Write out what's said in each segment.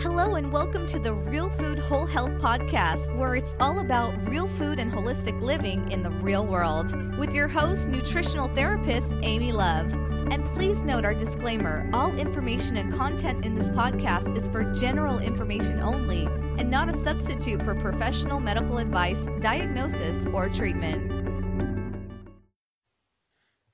Hello, and welcome to the Real Food Whole Health Podcast, where it's all about real food and holistic living in the real world, with your host, nutritional therapist Amy Love. And please note our disclaimer all information and content in this podcast is for general information only and not a substitute for professional medical advice, diagnosis, or treatment.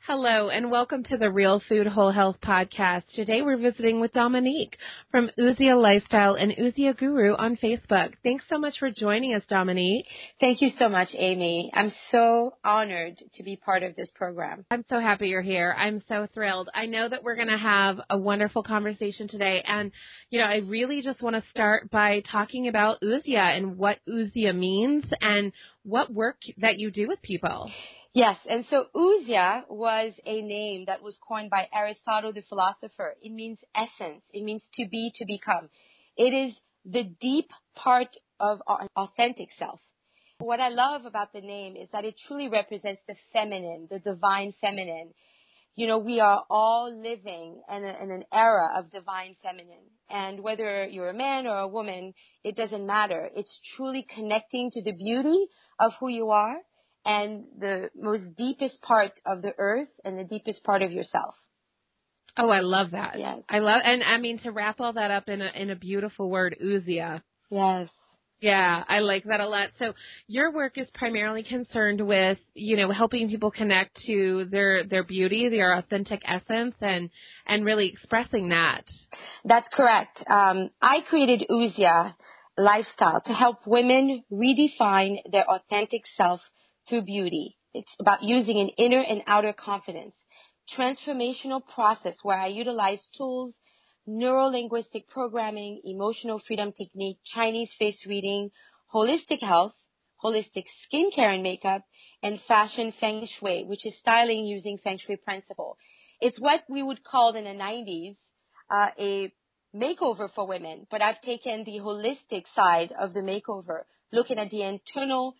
Hello and welcome to the Real Food Whole Health Podcast. Today we're visiting with Dominique from Oozia Lifestyle and Oozia Guru on Facebook. Thanks so much for joining us, Dominique. Thank you so much, Amy. I'm so honored to be part of this program. I'm so happy you're here. I'm so thrilled. I know that we're going to have a wonderful conversation today and you know, I really just want to start by talking about Oozia and what Oozia means and what work that you do with people. Yes, and so Oozia was a name that was coined by Aristotle the philosopher. It means essence. It means to be, to become. It is the deep part of our authentic self. What I love about the name is that it truly represents the feminine, the divine feminine. You know, we are all living in, a, in an era of divine feminine. And whether you're a man or a woman, it doesn't matter. It's truly connecting to the beauty of who you are and the most deepest part of the earth and the deepest part of yourself. Oh, I love that. Yes. I love, and I mean to wrap all that up in a in a beautiful word, oozia. Yes. Yeah, I like that a lot. So your work is primarily concerned with, you know, helping people connect to their their beauty, their authentic essence, and and really expressing that. That's correct. Um, I created Oozia Lifestyle to help women redefine their authentic self through beauty. It's about using an inner and outer confidence. Transformational process where I utilize tools, neuro-linguistic programming, emotional freedom technique, Chinese face reading, holistic health, holistic skincare and makeup, and fashion feng shui, which is styling using feng shui principle. It's what we would call in the 90s uh, a makeover for women, but I've taken the holistic side of the makeover, looking at the internal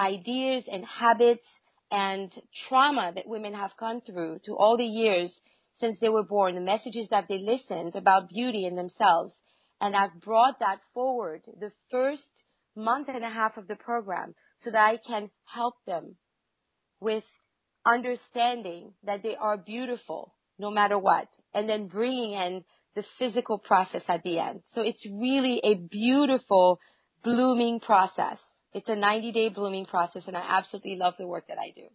ideas and habits and trauma that women have gone through to all the years since they were born, the messages that they listened about beauty in themselves. And I've brought that forward the first month and a half of the program so that I can help them with understanding that they are beautiful no matter what, and then bringing in the physical process at the end. So it's really a beautiful blooming process. It's a 90 day blooming process and I absolutely love the work that I do.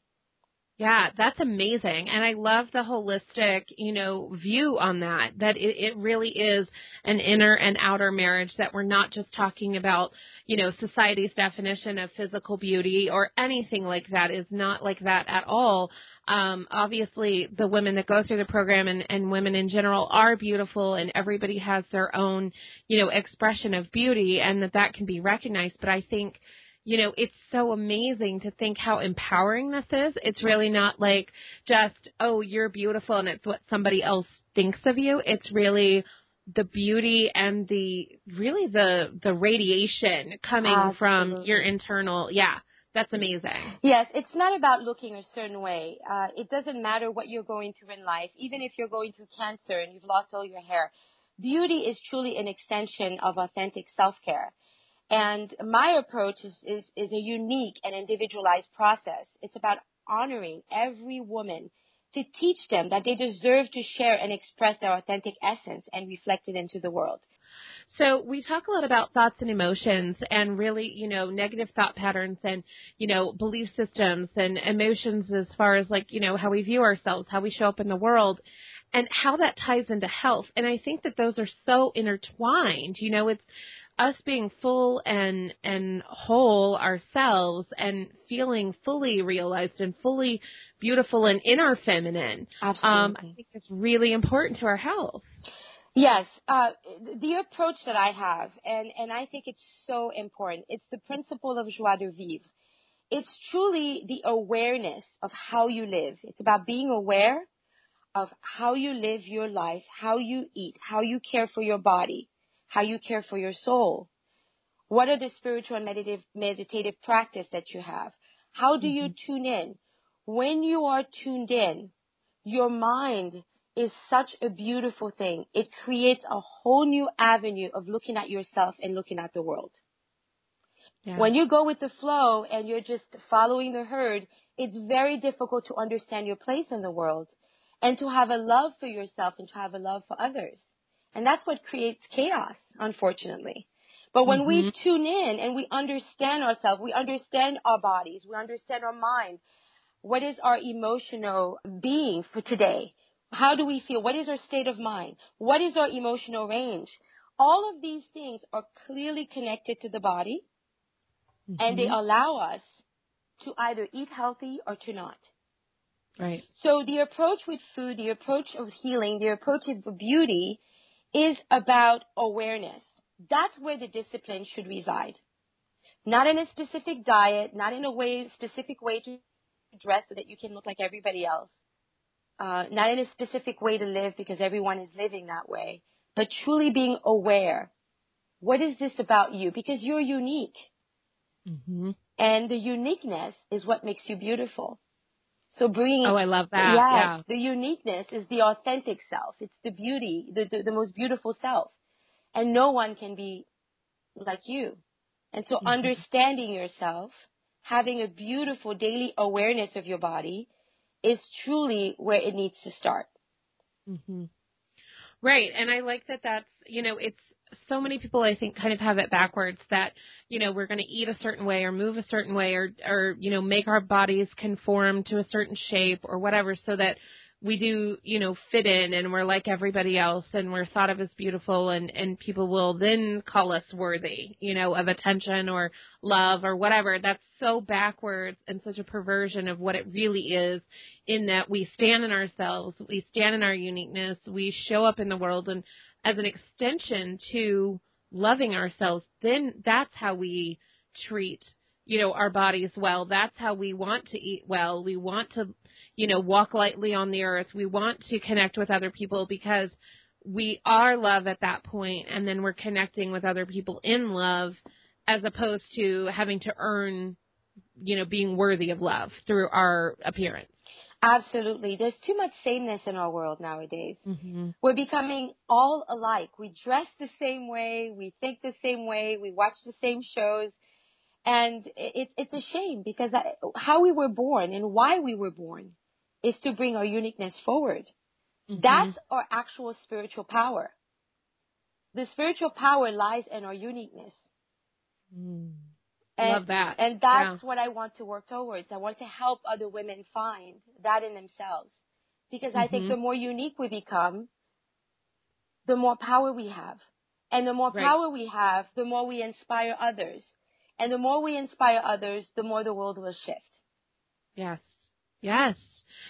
Yeah, that's amazing. And I love the holistic, you know, view on that, that it, it, really is an inner and outer marriage, that we're not just talking about, you know, society's definition of physical beauty or anything like that is not like that at all. Um, obviously, the women that go through the program and, and women in general are beautiful and everybody has their own, you know, expression of beauty and that that can be recognized. But I think, you know, it's so amazing to think how empowering this is. It's really not like just, oh, you're beautiful and it's what somebody else thinks of you. It's really the beauty and the really the the radiation coming Absolutely. from your internal yeah that's amazing yes it's not about looking a certain way uh, it doesn't matter what you're going through in life even if you're going through cancer and you've lost all your hair beauty is truly an extension of authentic self-care and my approach is, is, is a unique and individualized process. It's about honoring every woman to teach them that they deserve to share and express their authentic essence and reflect it into the world. So we talk a lot about thoughts and emotions and really, you know, negative thought patterns and, you know, belief systems and emotions as far as like, you know, how we view ourselves, how we show up in the world and how that ties into health. And I think that those are so intertwined. You know, it's us being full and and whole ourselves and feeling fully realized and fully beautiful and in our feminine. Absolutely. Um, I think it's really important to our health. Yes, uh, the approach that I have, and, and I think it's so important, it's the principle of joie de vivre. It's truly the awareness of how you live. It's about being aware of how you live your life, how you eat, how you care for your body, how you care for your soul. What are the spiritual and meditative, meditative practice that you have? How do you mm-hmm. tune in? When you are tuned in, your mind is such a beautiful thing. It creates a whole new avenue of looking at yourself and looking at the world. Yeah. When you go with the flow and you're just following the herd, it's very difficult to understand your place in the world and to have a love for yourself and to have a love for others. And that's what creates chaos, unfortunately. But when mm-hmm. we tune in and we understand ourselves, we understand our bodies, we understand our mind, what is our emotional being for today? How do we feel? What is our state of mind? What is our emotional range? All of these things are clearly connected to the body mm-hmm. and they mm-hmm. allow us to either eat healthy or to not. Right. So the approach with food, the approach of healing, the approach of beauty is about awareness. That's where the discipline should reside. Not in a specific diet, not in a way, specific way to dress so that you can look like everybody else. Uh, not in a specific way to live because everyone is living that way, but truly being aware. What is this about you? Because you're unique. Mm-hmm. And the uniqueness is what makes you beautiful. So bringing oh, I love that. Yes, yeah, the uniqueness is the authentic self. It's the beauty, the, the, the most beautiful self, and no one can be like you. And so, mm-hmm. understanding yourself, having a beautiful daily awareness of your body, is truly where it needs to start. Mm-hmm. Right, and I like that. That's you know, it's so many people I think kind of have it backwards that you know we're going to eat a certain way or move a certain way or or you know make our bodies conform to a certain shape or whatever so that we do you know fit in and we're like everybody else and we're thought of as beautiful and and people will then call us worthy you know of attention or love or whatever. That's so backwards and such a perversion of what it really is in that we stand in ourselves we stand in our uniqueness we show up in the world and as an extension to loving ourselves, then that's how we treat, you know, our bodies well. That's how we want to eat well. We want to, you know, walk lightly on the earth. We want to connect with other people because we are love at that point and then we're connecting with other people in love as opposed to having to earn, you know, being worthy of love through our appearance. Absolutely. There's too much sameness in our world nowadays. Mm-hmm. We're becoming all alike. We dress the same way, we think the same way, we watch the same shows. And it, it's a shame because how we were born and why we were born is to bring our uniqueness forward. Mm-hmm. That's our actual spiritual power. The spiritual power lies in our uniqueness. Mm. And, Love that. And that's yeah. what I want to work towards. I want to help other women find that in themselves. Because mm-hmm. I think mm-hmm. the more unique we become, the more power we have. And the more right. power we have, the more we inspire others. And the more we inspire others, the more the world will shift. Yes. Yes.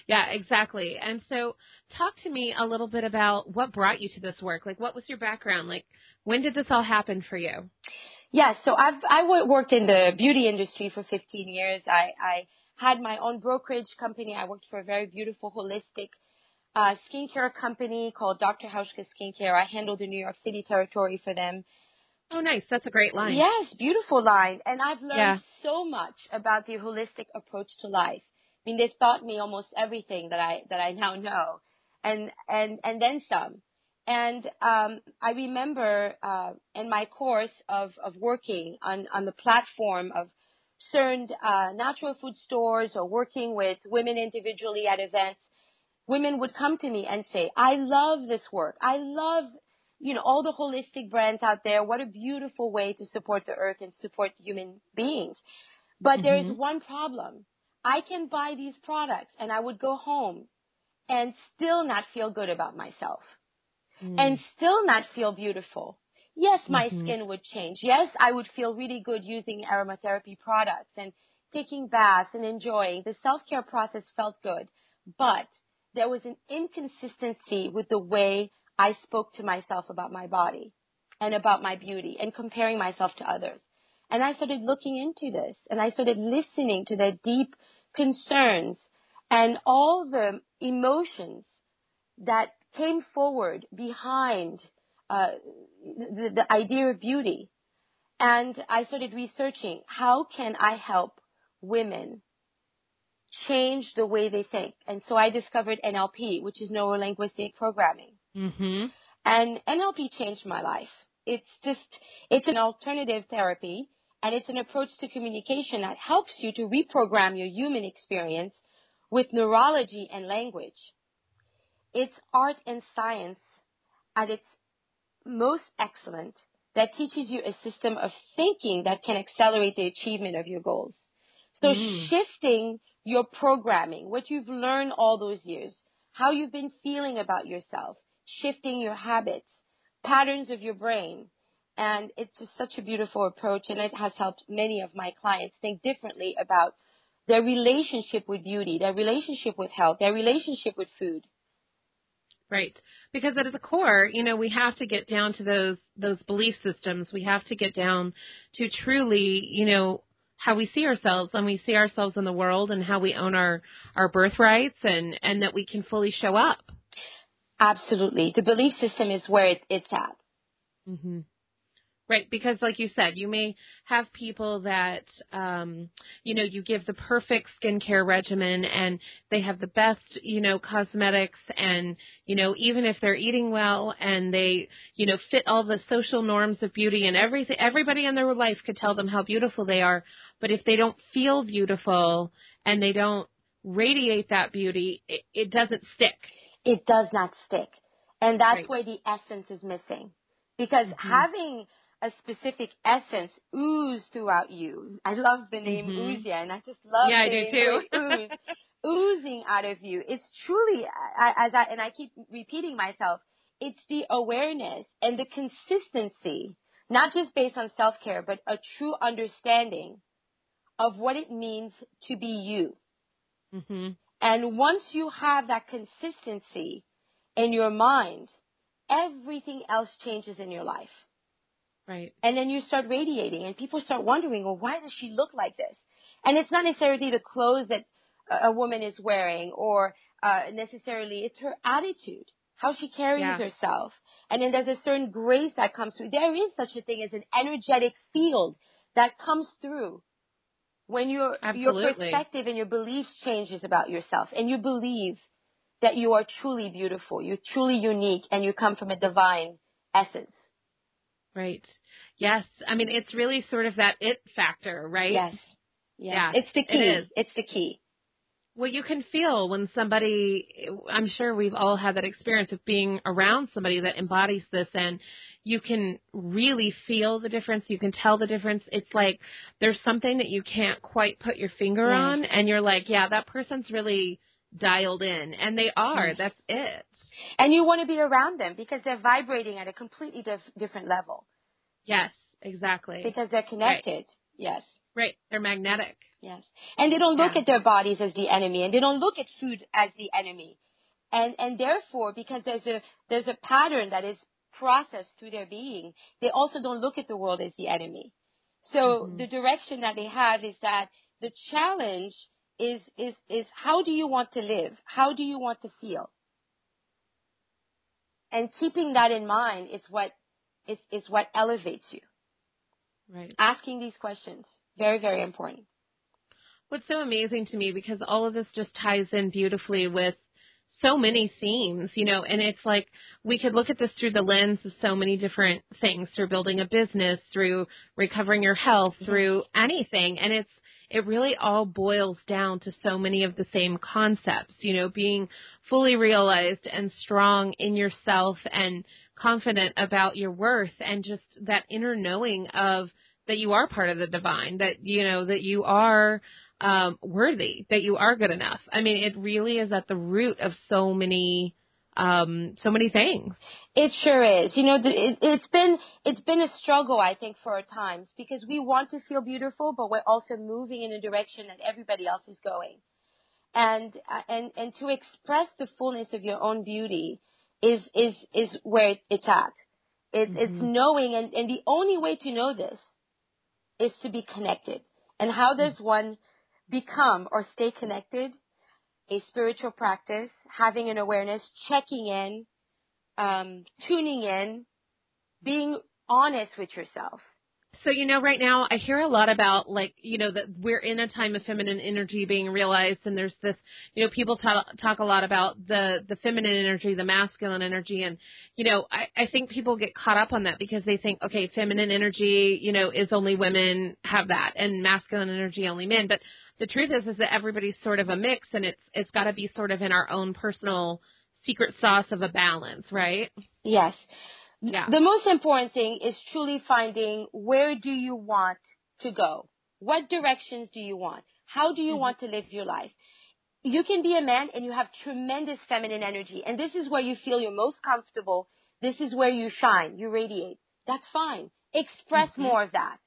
Yeah, exactly. And so talk to me a little bit about what brought you to this work. Like what was your background? Like when did this all happen for you? Yes, so I've I worked in the beauty industry for 15 years. I, I had my own brokerage company. I worked for a very beautiful holistic uh, skincare company called Dr. Hauschka Skincare. I handled the New York City territory for them. Oh, nice. That's a great line. Yes, beautiful line. And I've learned yeah. so much about the holistic approach to life. I mean, they've taught me almost everything that I that I now know, and and and then some. And um, I remember uh, in my course of, of working on, on the platform of certain uh, natural food stores or working with women individually at events, women would come to me and say, I love this work. I love, you know, all the holistic brands out there. What a beautiful way to support the earth and support human beings. But mm-hmm. there is one problem. I can buy these products and I would go home and still not feel good about myself mm. and still not feel beautiful. Yes, my mm-hmm. skin would change. Yes, I would feel really good using aromatherapy products and taking baths and enjoying. The self-care process felt good, but there was an inconsistency with the way I spoke to myself about my body and about my beauty and comparing myself to others. And I started looking into this and I started listening to their deep concerns and all the emotions that came forward behind uh, the, the idea of beauty. And I started researching how can I help women change the way they think. And so I discovered NLP, which is neuro linguistic programming. Mm-hmm. And NLP changed my life. It's just, it's an alternative therapy and it's an approach to communication that helps you to reprogram your human experience with neurology and language. It's art and science at its most excellent that teaches you a system of thinking that can accelerate the achievement of your goals. So mm. shifting your programming, what you've learned all those years, how you've been feeling about yourself, shifting your habits, patterns of your brain. And it's just such a beautiful approach and it has helped many of my clients think differently about their relationship with beauty, their relationship with health, their relationship with food. Right. Because at the core, you know, we have to get down to those those belief systems. We have to get down to truly, you know, how we see ourselves and we see ourselves in the world and how we own our our birthrights and and that we can fully show up. Absolutely. The belief system is where it, it's at. Mhm. Right, because like you said, you may have people that um you know, you give the perfect skincare regimen and they have the best, you know, cosmetics and you know, even if they're eating well and they, you know, fit all the social norms of beauty and everything everybody in their life could tell them how beautiful they are, but if they don't feel beautiful and they don't radiate that beauty, it, it doesn't stick. It does not stick. And that's right. where the essence is missing. Because mm-hmm. having a specific essence ooze throughout you. I love the name mm-hmm. Oozia, and I just love yeah, I do too. ooze, oozing out of you. It's truly, as I and I keep repeating myself, it's the awareness and the consistency, not just based on self care, but a true understanding of what it means to be you. Mm-hmm. And once you have that consistency in your mind, everything else changes in your life. Right. And then you start radiating, and people start wondering, well, why does she look like this? And it's not necessarily the clothes that a woman is wearing, or uh, necessarily it's her attitude, how she carries yeah. herself, and then there's a certain grace that comes through. There is such a thing as an energetic field that comes through when your your perspective and your beliefs changes about yourself, and you believe that you are truly beautiful, you're truly unique, and you come from a divine essence. Right. Yes. I mean, it's really sort of that it factor, right? Yes. yes. Yeah. It's the key. It. It's the key. Well, you can feel when somebody, I'm sure we've all had that experience of being around somebody that embodies this and you can really feel the difference. You can tell the difference. It's like there's something that you can't quite put your finger yes. on and you're like, yeah, that person's really dialed in and they are. Yes. That's it. And you want to be around them because they're vibrating at a completely dif- different level. Yes, exactly. Because they're connected. Right. Yes. Right. They're magnetic. Yes. And they don't look yeah. at their bodies as the enemy and they don't look at food as the enemy. And and therefore because there's a there's a pattern that is processed through their being, they also don't look at the world as the enemy. So mm-hmm. the direction that they have is that the challenge is is is how do you want to live? How do you want to feel? And keeping that in mind is what is, is what elevates you. Right. Asking these questions. Very, very important. What's so amazing to me because all of this just ties in beautifully with so many themes, you know, and it's like we could look at this through the lens of so many different things through building a business, through recovering your health, mm-hmm. through anything. And it's it really all boils down to so many of the same concepts, you know, being fully realized and strong in yourself and confident about your worth and just that inner knowing of that you are part of the divine, that, you know, that you are um, worthy, that you are good enough. I mean, it really is at the root of so many um, so many things. It sure is. You know, it, it's been it's been a struggle, I think, for times because we want to feel beautiful, but we're also moving in a direction that everybody else is going, and uh, and and to express the fullness of your own beauty is is is where it's at. It's mm-hmm. it's knowing, and and the only way to know this is to be connected. And how does mm-hmm. one become or stay connected? A spiritual practice, having an awareness, checking in, um, tuning in, being honest with yourself, So you know, right now I hear a lot about like you know that we're in a time of feminine energy being realized, and there's this you know people talk talk a lot about the the feminine energy, the masculine energy, and you know I I think people get caught up on that because they think okay, feminine energy you know is only women have that, and masculine energy only men, but the truth is is that everybody's sort of a mix, and it's it's got to be sort of in our own personal secret sauce of a balance, right? Yes. Yeah. The most important thing is truly finding where do you want to go? What directions do you want? How do you Mm-hmm. want to live your life? You can be a man and you have tremendous feminine energy, and this is where you feel you're most comfortable. This is where you shine, you radiate. That's fine. Express Mm-hmm. more of that.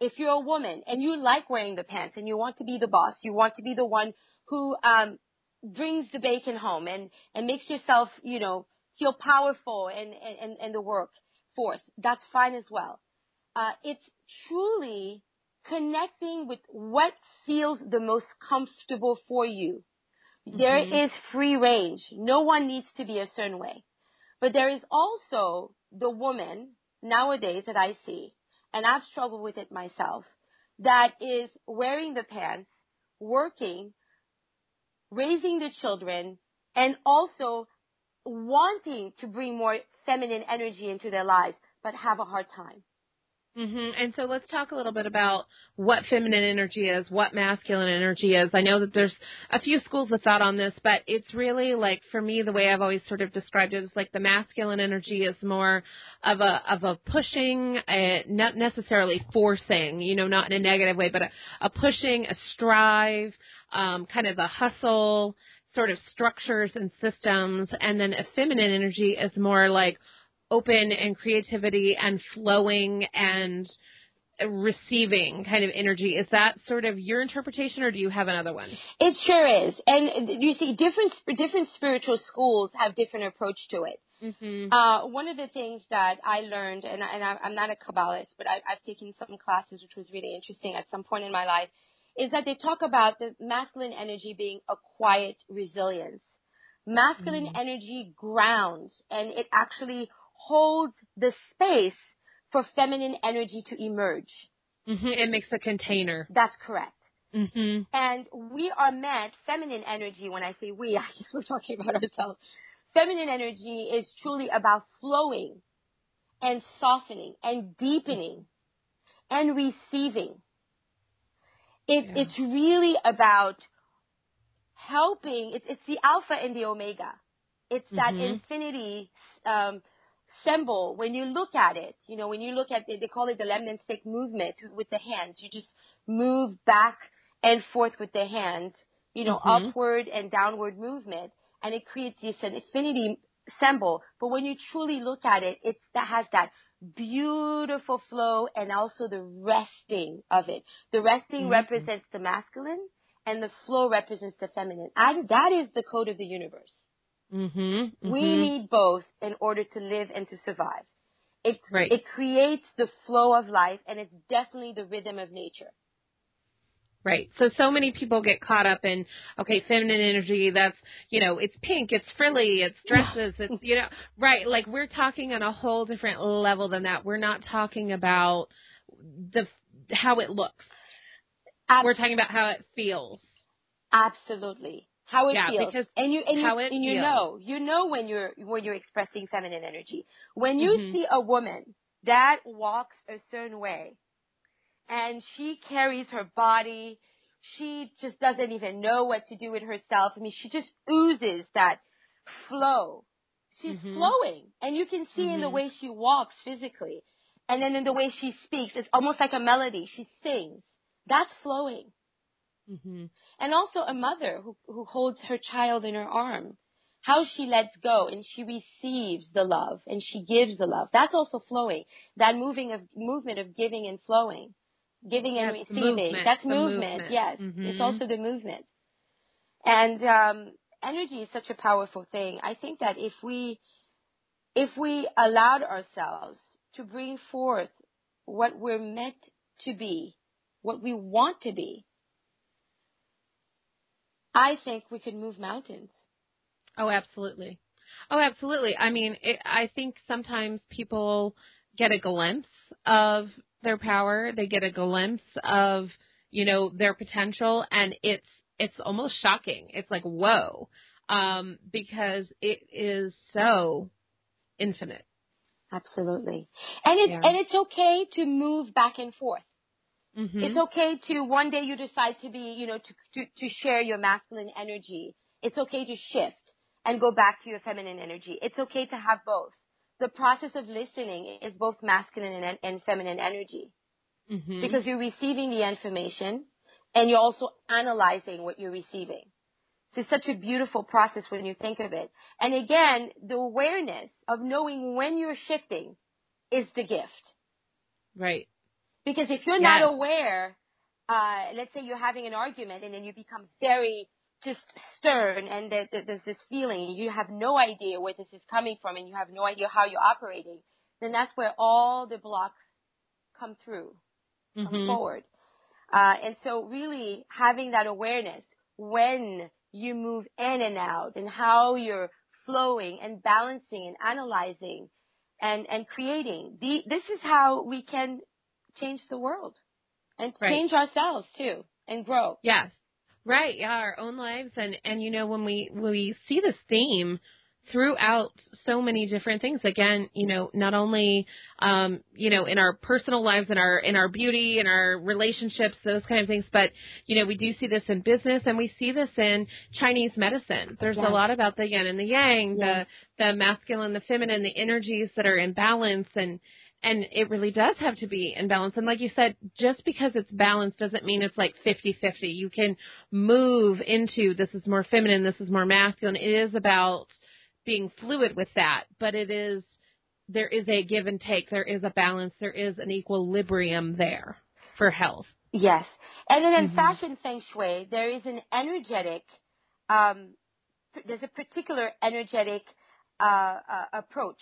If you're a woman and you like wearing the pants and you want to be the boss, you want to be the one who um, brings the bacon home and, and makes yourself, you know, feel powerful and, and, and the workforce. That's fine as well. Uh, it's truly connecting with what feels the most comfortable for you. There Mhm. is free range. No one needs to be a certain way. But there is also the woman nowadays that I see, and I've struggled with it myself, that is wearing the pants, working, raising the children, and also wanting to bring more feminine energy into their lives, but have a hard time. Mm-hmm. And so let's talk a little bit about what feminine energy is, what masculine energy is. I know that there's a few schools of thought on this, but it's really like for me the way I've always sort of described it is like the masculine energy is more of a of a pushing, a, not necessarily forcing, you know, not in a negative way, but a, a pushing, a strive, um, kind of the hustle sort of structures and systems, and then a feminine energy is more like open and creativity and flowing and receiving kind of energy. Is that sort of your interpretation, or do you have another one? It sure is. And you see, different different spiritual schools have different approach to it. Mm-hmm. Uh, one of the things that I learned, and, I, and I'm not a Kabbalist, but I, I've taken some classes which was really interesting at some point in my life, is that they talk about the masculine energy being a quiet resilience. Masculine Mm-hmm. energy grounds, and it actually holds the space for feminine energy to emerge. Mm-hmm. It makes a container. That's correct. Mm-hmm. And we are meant, feminine energy, when I say we, I guess we're talking about ourselves. Feminine energy is truly about flowing and softening and deepening and receiving. It, Yeah. It's really about helping, it's, it's the alpha and the omega. It's that Mhm. infinity um, symbol. When you look at it, you know, when you look at it, they call it the lemniscate movement with the hands. You just move back and forth with the hand, you know, Mhm. upward and downward movement, and it creates this infinity symbol. But when you truly look at it, it's that has that beautiful flow and also the resting of it. The resting Mhm. represents the masculine, and the flow represents the feminine. I, that is the code of the universe. Mm-hmm. We need both in order to live and to survive. It Right. it creates the flow of life, and it's definitely the rhythm of nature. Right. So so many people get caught up in okay, feminine energy, that's you know, it's pink, it's frilly, it's dresses, it's you know right, like we're talking on a whole different level than that. We're not talking about the how it looks. We're talking about how it feels. Absolutely. How it Yeah, feels. because and you and, how you, it and you know, you know when you're when you're expressing feminine energy. When you Mhm. see a woman that walks a certain way and she carries her body, she just doesn't even know what to do with herself. I mean, she just oozes that flow. She's Mhm. flowing and you can see in the Mhm. way she walks physically. And then in the way she speaks, it's almost like a melody. She sings. That's flowing Mm-hmm. and also a mother who, who holds her child in her arm. How she lets go and she receives the love and she gives the love. That's also flowing. That moving of movement of giving and flowing, giving and That's receiving. movement, That's movement. movement. Yes, Mhm. it's also the movement. And um, energy is such a powerful thing. I think that if we if we allowed ourselves to bring forth what we're meant to be, what we want to be, I think we could move mountains. Oh, absolutely. Oh, absolutely. I mean, it, I think sometimes people get a glimpse of their power, they get a glimpse of, you know, their potential and it's it's almost shocking. It's like, whoa. Um, because it is so infinite. Absolutely. And it's Yeah. and it's okay to move back and forth. Mm-hmm. It's okay to one day you decide to be, you know, to, to to share your masculine energy. It's okay to shift and go back to your feminine energy. It's okay to have both. The process of listening is both masculine and, and feminine energy mm-hmm. because you're receiving the information and you're also analyzing what you're receiving. So it's such a beautiful process when you think of it. And again, the awareness of knowing when you're shifting is the gift. right. Because if you're not aware, uh, let's say you're having an argument and then you become very just stern and there, there- there's this feeling you have no idea where this is coming from and you have no idea how you're operating, then that's where all the blocks come through, come Mm-hmm. forward. Uh, and so really having that awareness when you move in and out and how you're flowing and balancing and analyzing and, and creating. The, this is how we can change the world and Right. change ourselves too and grow. Yes. Right. Yeah, our own lives and and you know when we when we see this theme throughout so many different things again, you know, not only um, you know, in our personal lives in our in our beauty and our relationships, those kind of things, but you know, we do see this in business and we see this in Chinese medicine. There's Yes. a lot about the yin and the yang, Yes. the the masculine, the feminine, the energies that are in balance and and it really does have to be in balance. And like you said, just because it's balanced doesn't mean it's like 50-50. You can move into this is more feminine, this is more masculine. It is about being fluid with that, but it is there is a give and take. There is a balance. There is an equilibrium there for health. Yes. And then in Mhm. fashion feng shui, there is an energetic, um, there's a particular energetic uh, uh, approach.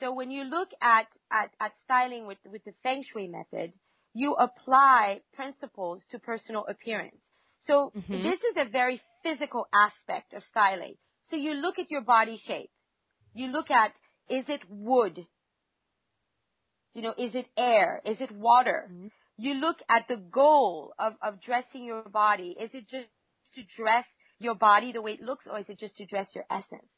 So when you look at, at, at styling with, with the feng shui method, you apply principles to personal appearance. So Mhm. this is a very physical aspect of styling. So you look at your body shape. You look at, is it wood? You know, is it air? Is it water? Mhm. You look at the goal of, of dressing your body. Is it just to dress your body the way it looks or is it just to dress your essence?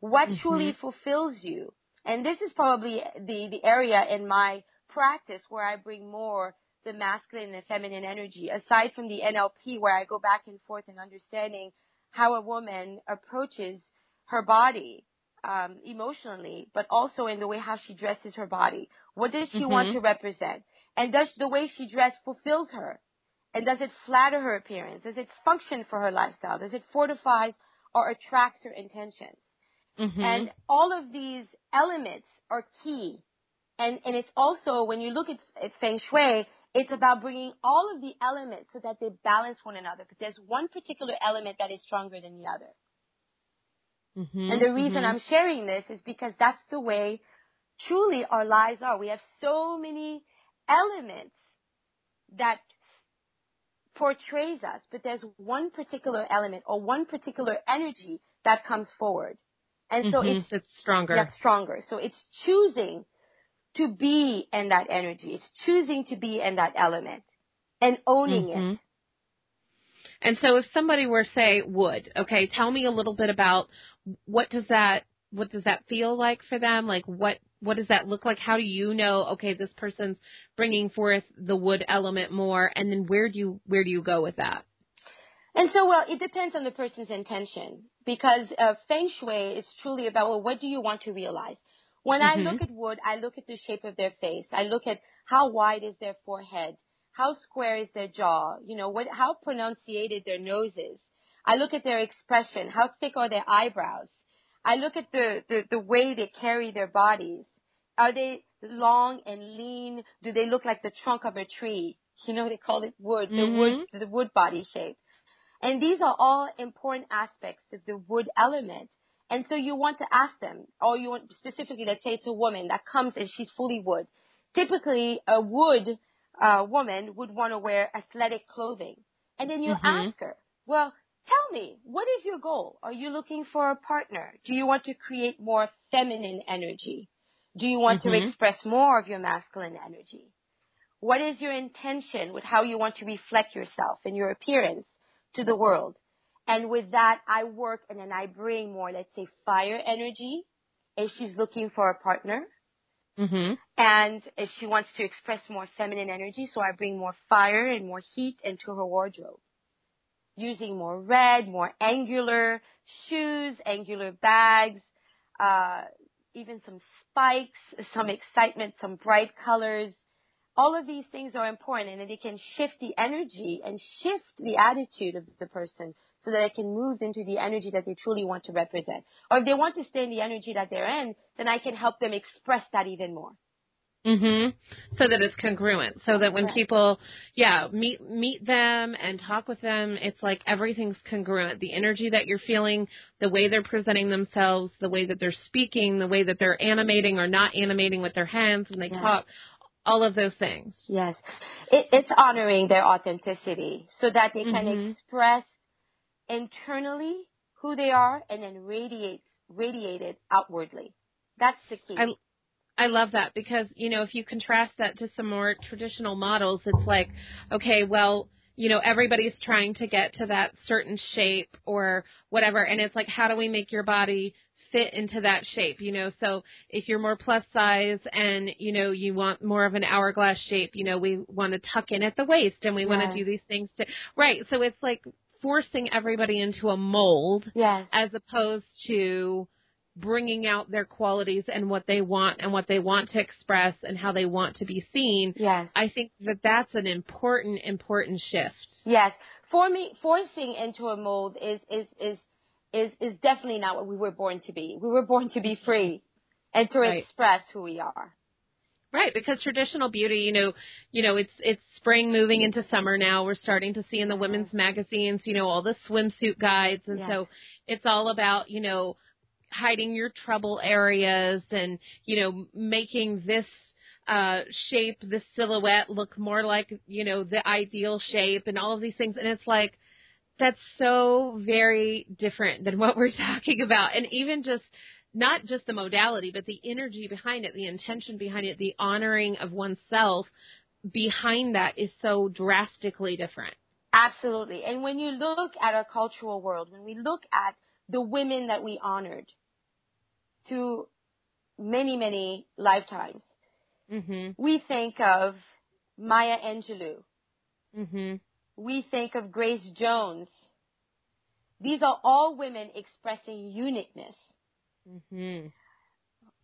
What Mhm. truly fulfills you? And this is probably the, the area in my practice where I bring more the masculine and the feminine energy, aside from the NLP where I go back and forth in understanding how a woman approaches her body um, emotionally, but also in the way how she dresses her body. What does she want Mhm. to represent? And does the way she dressed fulfills her? And does it flatter her appearance? Does it function for her lifestyle? Does it fortify or attract her intentions? Mhm. And all of these elements are key. And, and it's also, when you look at, at Feng Shui, it's about bringing all of the elements so that they balance one another. But there's one particular element that is stronger than the other. Mhm. And the reason Mhm. I'm sharing this is because that's the way truly our lives are. We have so many elements that portrays us, but there's one particular element or one particular energy that comes forward. And so Mhm. it's it's stronger. gets stronger. So it's choosing to be in that energy. It's choosing to be in that element and owning Mhm. it. And so if somebody were say would, okay, tell me a little bit about what does that what does that feel like for them? Like what what does that look like? How do you know okay, this person's bringing forth the wood element more and then where do you where do you go with that? And so, well, it depends on the person's intention because uh, feng shui is truly about, well, what do you want to realize? When I Mhm. look at wood, I look at the shape of their face. I look at how wide is their forehead, how square is their jaw, you know, what, how pronunciated their nose is. I look at their expression, how thick are their eyebrows. I look at the, the, the way they carry their bodies. Are they long and lean? Do they look like the trunk of a tree? You know, they call it wood, the Mhm. wood, the wood body shape. And these are all important aspects of the wood element. And so you want to ask them, or you want specifically, let's say it's a woman that comes and she's fully wood. Typically, a wood uh, woman would want to wear athletic clothing. And then you Mhm. ask her, well, tell me, what is your goal? Are you looking for a partner? Do you want to create more feminine energy? Do you want Mhm. to express more of your masculine energy? what is your intention with how you want to reflect yourself and your appearance to the world? And with that, I work and then I bring more, let's say, fire energy if she's looking for a partner. Mhm. And if she wants to express more feminine energy, so I bring more fire and more heat into her wardrobe. Using more red, more angular shoes, angular bags, uh, even some spikes, some excitement, some bright colors. All of these things are important and it can shift the energy and shift the attitude of the person so that it can move into the energy that they truly want to represent. Or if they want to stay in the energy that they're in, then I can help them express that even more. Mhm. So that it's congruent. So that when people, yeah, meet meet them and talk with them, it's like everything's congruent. The energy that you're feeling, the way they're presenting themselves, the way that they're speaking, the way that they're animating or not animating with their hands when they Yes. talk, all of those things. Yes. It, it's honoring their authenticity so that they can Mhm. express internally who they are and then radiate, radiate it outwardly. That's the key. I I love that because, you know, if you contrast that to some more traditional models, it's like, okay, well, you know, everybody's trying to get to that certain shape or whatever. And it's like, how do we make your body fit into that shape? You know, so if you're more plus size and, you know, you want more of an hourglass shape, you know, we want to tuck in at the waist and we want to do these things to, right. So it's like forcing everybody into a mold yes. as opposed to bringing out their qualities and what they want and what they want to express and how they want to be seen. Yes. I think that that's an important, important shift. Yes. For me, forcing into a mold is, is, is, is, is definitely not what we were born to be. We were born to be free and to Right. express who we are. Right, because traditional beauty, you know, you know, it's it's spring moving into summer now. We're starting to see in the women's magazines, you know, all the swimsuit guides and Yes. so it's all about, you know, hiding your trouble areas and, you know, making this uh shape, this silhouette look more like, you know, the ideal shape and all of these things and it's like that's so very different than what we're talking about and even just not just the modality, but the energy behind it, the intention behind it, the honoring of oneself behind that is so drastically different. Absolutely. And when you look at our cultural world, when we look at the women that we honored to many, many lifetimes, Mhm. we think of Maya Angelou. Mhm. We think of Grace Jones. These are all women expressing uniqueness. Mhm.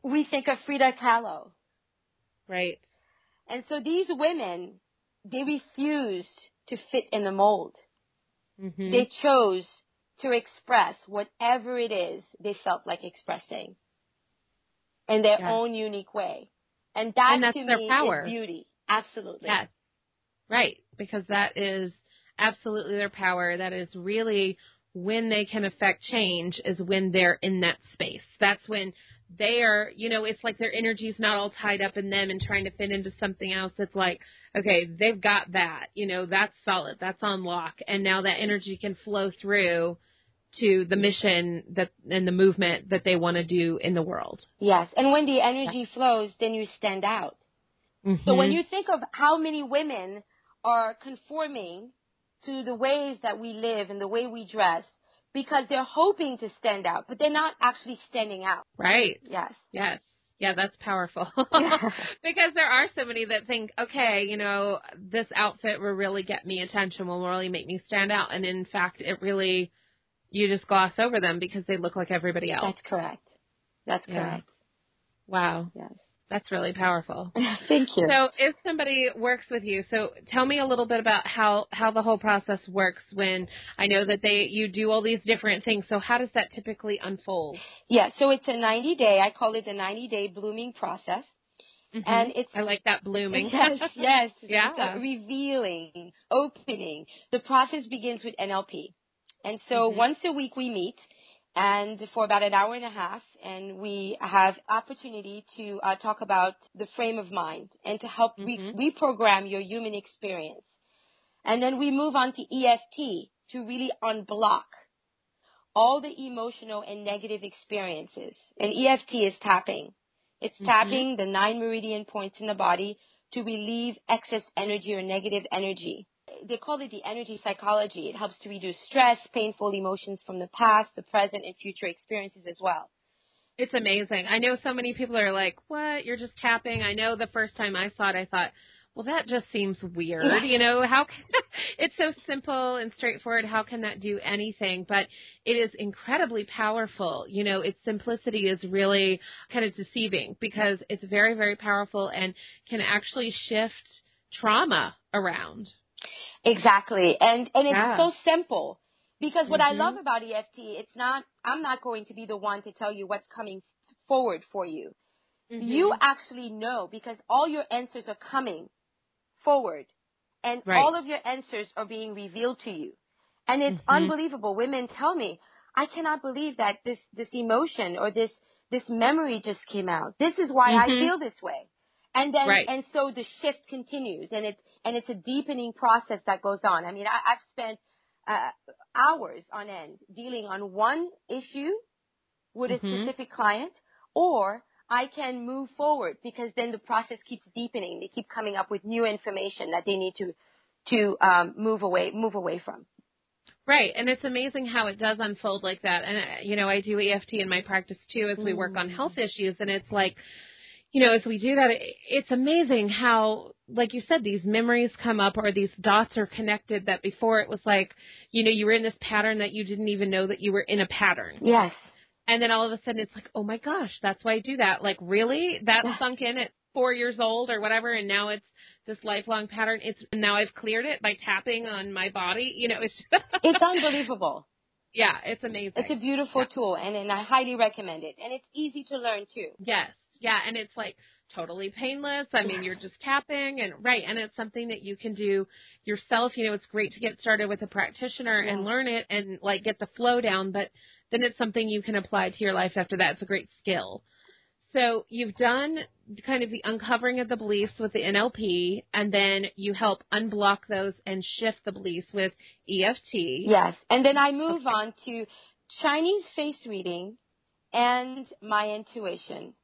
We think of Frida Kahlo. Right. And so these women, they refused to fit in the mold. Mhm. They chose to express whatever it is they felt like expressing in their Yeah. own unique way. And that And that's to their me power. is beauty. Absolutely. Yes. Right, because that is absolutely their power. That is really when they can affect change is when they're in that space. That's when they are, you know, it's like their energy's not all tied up in them and trying to fit into something else. It's like, okay, they've got that, you know, that's solid, that's on lock, and now that energy can flow through to the mission that and the movement that they want to do in the world. Yes. And when the energy flows, then you stand out. So when Mhm. you think of how many women are conforming to the ways that we live and the way we dress because they're hoping to stand out, but they're not actually standing out. right. Yes. Yes. Yeah, that's powerful. Yeah. because there are so many that think, okay, you know, this outfit will really get me attention, will really make me stand out. And in fact, it really, you just gloss over them because they look like everybody else. That's correct. That's Yeah. correct. Wow. Yes. That's really powerful. Thank you. So if somebody works with you, so tell me a little bit about how, how the whole process works when I know that they, you do all these different things. So how does that typically unfold? yeah, so it's a 90 day, I call it the 90 day blooming process. Mhm. And it's I like that blooming. Yes, yes. Yeah. Revealing, opening. The process begins with NLP. And so Mhm. once a week we meet and for about an hour and a half and we have opportunity to uh, talk about the frame of mind and to help re- Mhm. reprogram your human experience. And then we move on to EFT to really unblock all the emotional and negative experiences. And EFT is tapping. It's Mhm. tapping the nine meridian points in the body to relieve excess energy or negative energy. They call it the energy psychology. It helps to reduce stress, painful emotions from the past, the present, and future experiences as well. It's amazing. I know so many people are like, "What? You're just tapping." I know the first time I saw it, I thought, "Well, that just seems weird." You know, how can, it's so simple and straightforward. How can that do anything? But it is incredibly powerful. You know, its simplicity is really kind of deceiving because it's very, very powerful and can actually shift trauma around. Exactly. And and it's Yeah. so simple. Because what I Mhm. love about EFT, it's not I'm not going to be the one to tell you what's coming forward for you. You actually know because all your answers are coming forward and Right. all of your answers are being revealed to you. And it's Mhm. unbelievable. Women tell me, I cannot believe that this this emotion or this this memory just came out. This is why I Mhm. feel this way. And then Right. and so the shift continues and it's and it's a deepening process that goes on. I mean, I, I've spent uh, hours on end dealing on one issue with a Mhm. specific client, or I can move forward because then the process keeps deepening. They keep coming up with new information that they need to to um, move away move away from. Right, and it's amazing how it does unfold like that. And uh, you know, I do EFT in my practice too as we work on Mm. health issues, and it's like, you know, as we do that, it, it's amazing how, like you said, these memories come up or these dots are connected. That before it was like, you know, you were in this pattern that you didn't even know that you were in a pattern, Yes. and then all of a sudden it's like, oh my gosh, that's why I do that. Like, really, that Yeah. sunk in at four years old or whatever, and now it's this lifelong pattern. It's now I've cleared it by tapping on my body. You know, it's It's unbelievable. Yeah, it's amazing. It's a beautiful Yeah. tool, and, and I highly recommend it. And it's easy to learn too. yes, yeah, and it's like totally painless. I mean, you're just tapping and right, and it's something that you can do yourself. You know, it's great to get started with a practitioner and learn it and like get the flow down, but then it's something you can apply to your life after that. It's a great skill. So you've done kind of the uncovering of the beliefs with the NLP, and then you help unblock those and shift the beliefs with EFT. Yes. And then I move Okay. on to Chinese face reading and my intuition.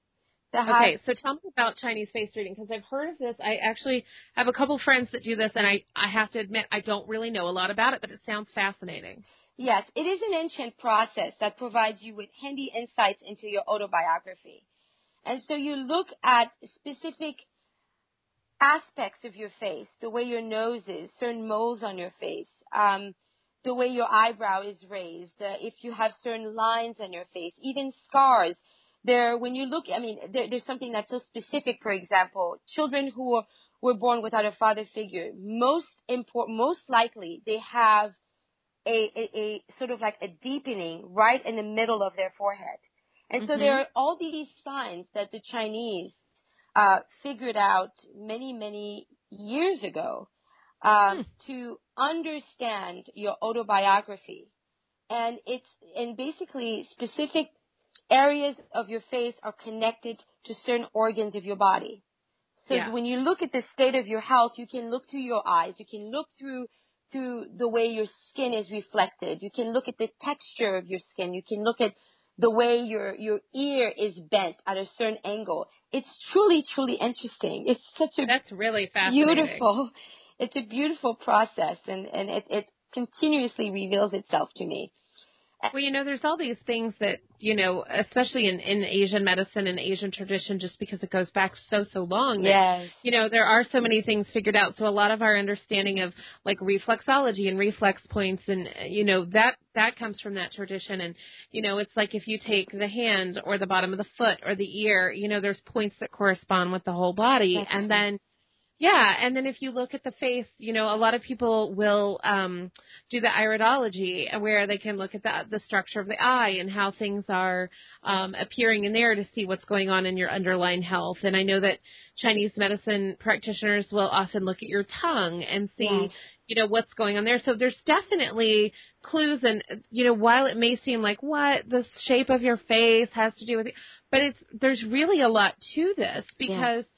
High- Okay, so tell me about Chinese face reading because I've heard of this. I actually have a couple friends that do this, and I I have to admit I don't really know a lot about it, but it sounds fascinating. Yes, it is an ancient process that provides you with handy insights into your autobiography. And so you look at specific aspects of your face, the way your nose is, certain moles on your face, um, the way your eyebrow is raised, uh, if you have certain lines on your face, even scars. There, when you look, I mean, there, there's something that's so specific. For example, children who are, were born without a father figure, most important, most likely, they have a, a, a sort of like a deepening right in the middle of their forehead. And so Mhm. there are all these signs that the Chinese uh, figured out many, many years ago um, to understand your autobiography. And it's and basically specific areas of your face are connected to certain organs of your body. So Yeah. when you look at the state of your health, you can look through your eyes, you can look through through the way your skin is reflected. You can look at the texture of your skin. You can look at the way your your ear is bent at a certain angle. It's truly truly interesting. It's such a That's really fascinating. beautiful. It's a beautiful process, and and it it continuously reveals itself to me. Well, you know, there's all these things that, you know, especially in, in Asian medicine and Asian tradition, just because it goes back so, so long. that, Yes. You know, there are so many things figured out. So a lot of our understanding of like reflexology and reflex points and, you know, that, that comes from that tradition. And, you know, it's like if you take the hand or the bottom of the foot or the ear, you know, there's points that correspond with the whole body. That's and right. then, yeah, and then if you look at the face, you know, a lot of people will um do the iridology where they can look at the the structure of the eye and how things are um appearing in there to see what's going on in your underlying health. And I know that Chinese medicine practitioners will often look at your tongue and see Yes. you know what's going on there. So there's definitely clues and you know while it may seem like what the shape of your face has to do with it, but it's there's really a lot to this because yeah,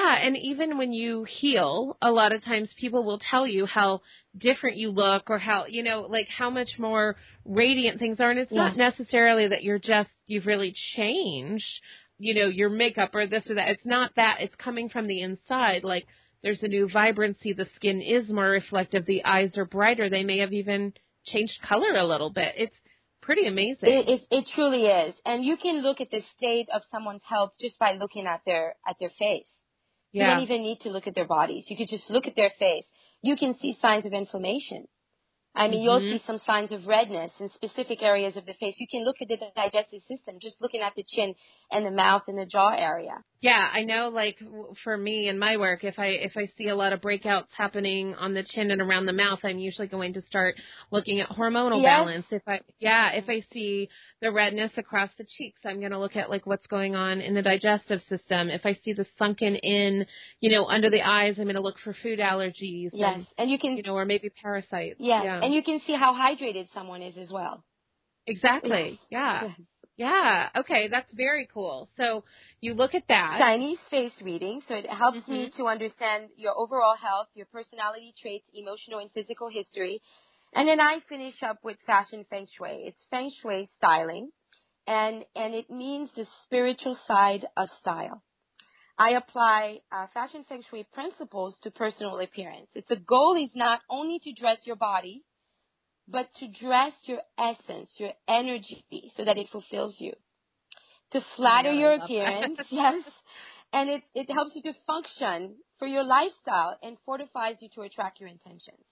and even when you heal, a lot of times people will tell you how different you look or how, you know, like how much more radiant things are. And it's not necessarily that you're just, you've really changed. you know, your makeup or this or that. It's not that. It's coming from the inside. Like there's a new vibrancy. The skin is more reflective. The eyes are brighter. They may have even changed color a little bit. It's pretty amazing. It, it, it truly is, and you can look at the state of someone's health just by looking at their at their face. Yeah. You don't even need to look at their bodies. You could just look at their face. You can see signs of inflammation. I mean, Mm-hmm. you'll see some signs of redness in specific areas of the face. You can look at the digestive system just looking at the chin and the mouth and the jaw area. Yeah, I know. Like for me and my work, if I if I see a lot of breakouts happening on the chin and around the mouth, I'm usually going to start looking at hormonal Yes. balance. If I yeah, if I see the redness across the cheeks, I'm going to look at like what's going on in the digestive system. If I see the sunken in, you know, under the eyes, I'm going to look for food allergies. Yes, and, and you can you know, or maybe parasites. yes, yeah. and you can see how hydrated someone is as well. exactly. Yes. Yeah. Okay, that's very cool. So you look at that. Chinese face reading, so it helps me Mhm. to understand your overall health, your personality traits, emotional and physical history. And then I finish up with fashion feng shui. It's feng shui styling, and, and it means the spiritual side of style. I apply uh, fashion feng shui principles to personal appearance. It's the goal is not only to dress your body, but to dress your essence, your energy, so that it fulfills you. To flatter Yeah, your appearance, yes, and it, it helps you to function for your lifestyle and fortifies you to attract your intentions.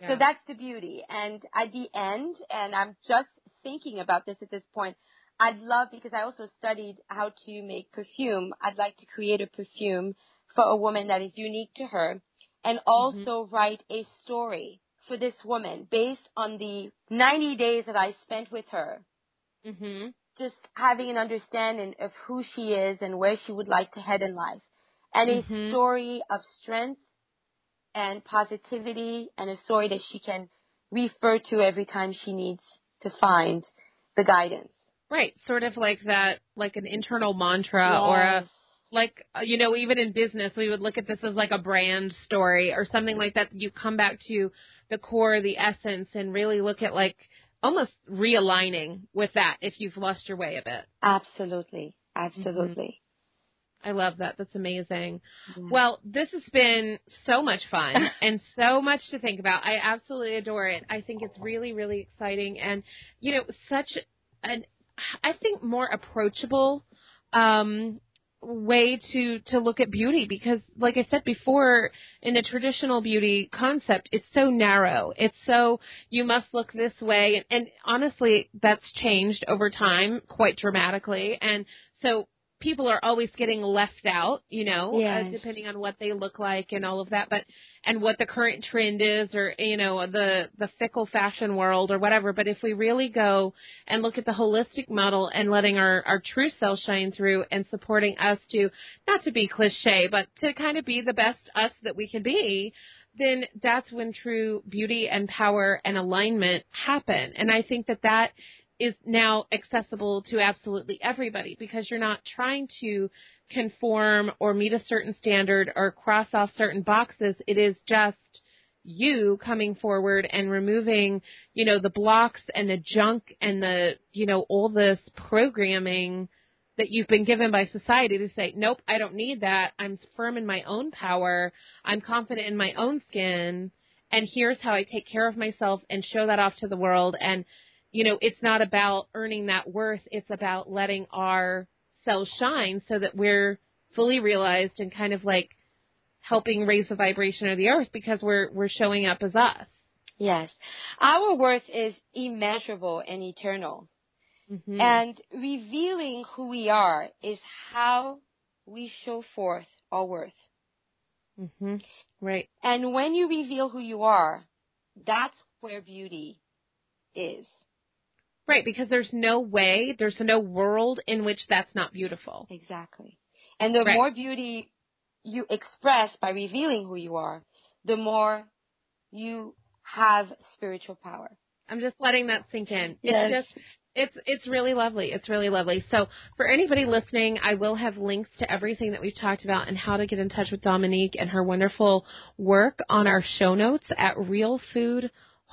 Yeah. So that's the beauty. And at the end, and I'm just thinking about this at this point, I'd love, because I also studied how to make perfume, I'd like to create a perfume for a woman that is unique to her and also write a story for this woman based on the 90 days that I spent with her Mhm. just having an understanding of who she is and where she would like to head in life. And a Mhm. story of strength and positivity and a story that she can refer to every time she needs to find the guidance. Right, sort of like that, like an internal mantra or a like uh, you know even in business we would look at this as like a brand story or something like that you come back to the core the essence and really look at like almost realigning with that if you've lost your way a bit Absolutely. Absolutely. i love that that's amazing Yeah. well this has been so much fun and so much to think about i absolutely adore it i think it's really really exciting and you know such an i think more approachable um way to to look at beauty because like i said before in the traditional beauty concept it's so narrow. It's so you must look this way. And, and honestly that's changed over time quite dramatically. And so people are always getting left out you know uh, depending on what they look like and all of that but and what the current trend is or you know the the fickle fashion world or whatever. But if we really go and look at the holistic model and letting our our true self shine through and supporting us to not to be cliche but to kind of be the best us that we can be then that's when true beauty and power and alignment happen. And i think that that is now accessible to absolutely everybody because you're not trying to conform or meet a certain standard or cross off certain boxes. It is just you coming forward and removing, you know, the blocks and the junk and the, you know, all this programming that you've been given by society to say, nope, I don't need that. I'm firm in my own power. I'm confident in my own skin. And here's how I take care of myself and show that off to the world. And, you know, it's not about earning that worth. It's about letting our cells shine so that we're fully realized and kind of like helping raise the vibration of the earth because we're we're showing up as us. Yes. Our worth is immeasurable and eternal. Mm-hmm. And revealing who we are is how we show forth our worth. hmm Right. And when you reveal who you are, that's where beauty is. Right, because there's no way, there's no world in which that's not beautiful. Exactly. And the Right. more beauty you express by revealing who you are, the more you have spiritual power. I'm just letting that sink in. Yes. It's just it's it's really lovely. It's really lovely. So for anybody listening, I will have links to everything that we've talked about and how to get in touch with Dominique and her wonderful work on our show notes at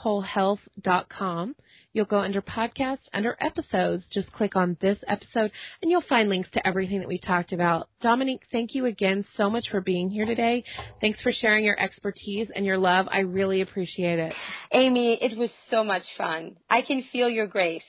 wholehealth.com. You'll go under podcasts, under episodes, just click on this episode, and you'll find links to everything that we talked about. Dominique, thank you again so much for being here today. Thanks for sharing your expertise and your love. I really appreciate it. Amy, it was so much fun. I can feel your grace.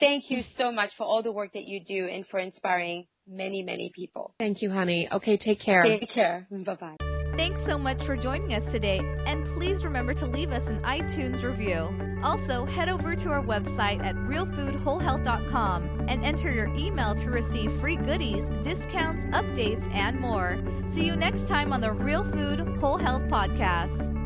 Thank you so much for all the work that you do and for inspiring many, many people. Thank you, honey. Okay, take care. Take care. Bye bye. Thanks so much for joining us today, and please remember to leave us an iTunes review. Also, head over to our website at realfoodwholehealth.com and enter your email to receive free goodies, discounts, updates, and more. See you next time on the Real Food Whole Health Podcast.